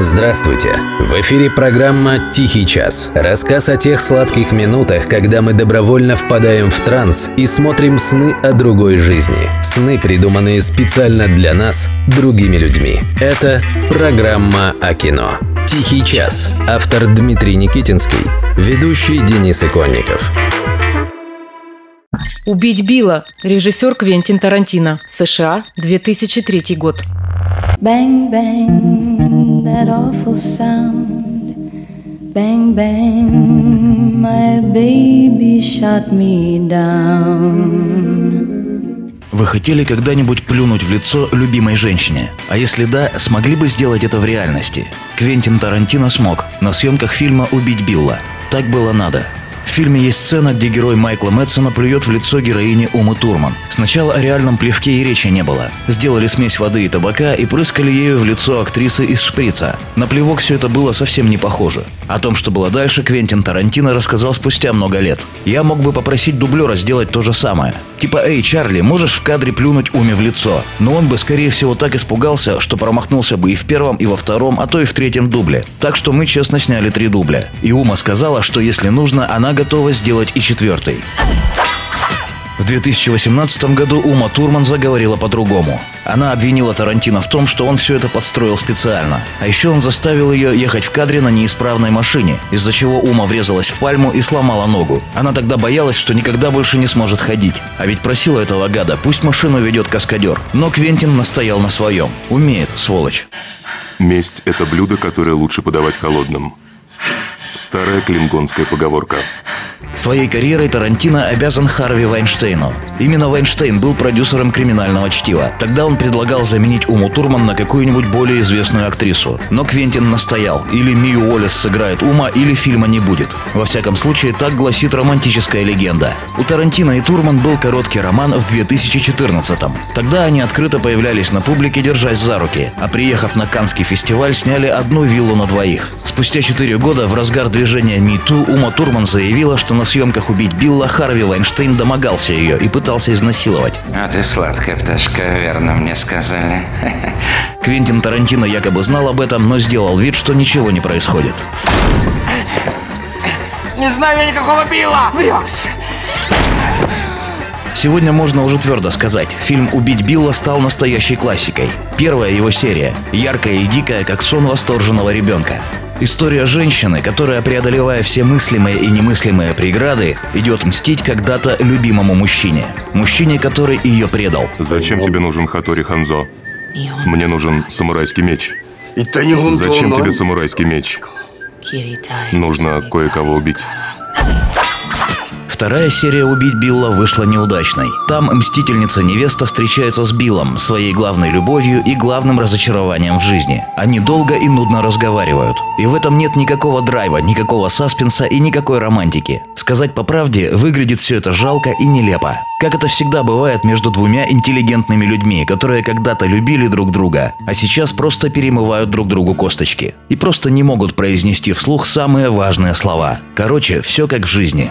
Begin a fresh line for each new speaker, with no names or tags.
Здравствуйте! В эфире программа «Тихий час». Рассказ о тех сладких минутах, когда мы добровольно впадаем в транс и смотрим сны о другой жизни. Сны, придуманные специально для нас, другими людьми. Это программа о кино. «Тихий час». Автор Дмитрий Никитинский. Ведущий Денис Иконников.
«Убить Билла» – режиссер Квентин Тарантино, США, 2003 год.
Bang, bang, that awful sound. Bang, bang, my baby shot me down.
Вы хотели когда-нибудь плюнуть в лицо любимой женщине? А если да, смогли бы сделать это в реальности? Квентин Тарантино смог на съемках фильма «Убить Билла». Так было надо. В фильме есть сцена, где герой Майкла Мэтсона плюет в лицо героине Умы Турман. Сначала о реальном плевке и речи не было. Сделали смесь воды и табака и прыскали ею в лицо актрисы из шприца. На плевок все это было совсем не похоже. О том, что было дальше, Квентин Тарантино рассказал спустя много лет. Я мог бы попросить дублера сделать то же самое. Типа, эй, Чарли, можешь в кадре плюнуть Уме в лицо? Но он бы, скорее всего, так испугался, что промахнулся бы и в первом, и во втором, а то и в третьем дубле. Так что мы честно сняли три дубля. И Ума сказала, что если нужно, она готова сделать и четвертый. В 2018 году Ума Турман заговорила по-другому. Она обвинила Тарантино в том, что он все это подстроил специально. А еще он заставил ее ехать в кадре на неисправной машине, из-за чего Ума врезалась в пальму и сломала ногу. Она тогда боялась, что никогда больше не сможет ходить. А ведь просила этого гада, пусть машину ведет каскадер. Но Квентин настоял на своем. Умеет, сволочь.
Месть – это блюдо, которое лучше подавать холодным. Старая клингонская поговорка.
Своей карьерой Тарантино обязан Харви Вайнштейну. Именно Вайнштейн был продюсером «Криминального чтива». Тогда он предлагал заменить Уму Турман на какую-нибудь более известную актрису. Но Квентин настоял. Или Мию Уоллес сыграет Ума, или фильма не будет. Во всяком случае, так гласит романтическая легенда. У Тарантино и Турман был короткий роман в 2014-м. Тогда они открыто появлялись на публике, держась за руки. А приехав на Канский фестиваль, сняли одну виллу на двоих. Спустя четыре года в разгар движения МИТУ Ума Турман заявила, что на съемках «Убить Билла» Харви Вайнштейн домогался ее и пытался изнасиловать.
А ты сладкая пташка, верно мне сказали.
Квентин Тарантино якобы знал об этом, но сделал вид, что ничего не происходит.
Не знаю я никакого Билла! Врешь!
Сегодня можно уже твердо сказать, фильм «Убить Билла» стал настоящей классикой. Первая его серия, яркая и дикая, как сон восторженного ребенка. История женщины, которая, преодолевая все мыслимые и немыслимые преграды, идет мстить когда-то любимому мужчине. Мужчине, который ее предал.
Зачем тебе нужен Хатори Ханзо? Мне нужен самурайский меч. Зачем тебе самурайский меч? Нужно кое-кого убить.
Вторая серия «Убить Билла» вышла неудачной. Там мстительница-невеста встречается с Биллом, своей главной любовью и главным разочарованием в жизни. Они долго и нудно разговаривают. И в этом нет никакого драйва, никакого саспенса и никакой романтики. Сказать по правде, выглядит все это жалко и нелепо. Как это всегда бывает между двумя интеллигентными людьми, которые когда-то любили друг друга, а сейчас просто перемывают друг другу косточки. И просто не могут произнести вслух самые важные слова. Короче, все как в жизни.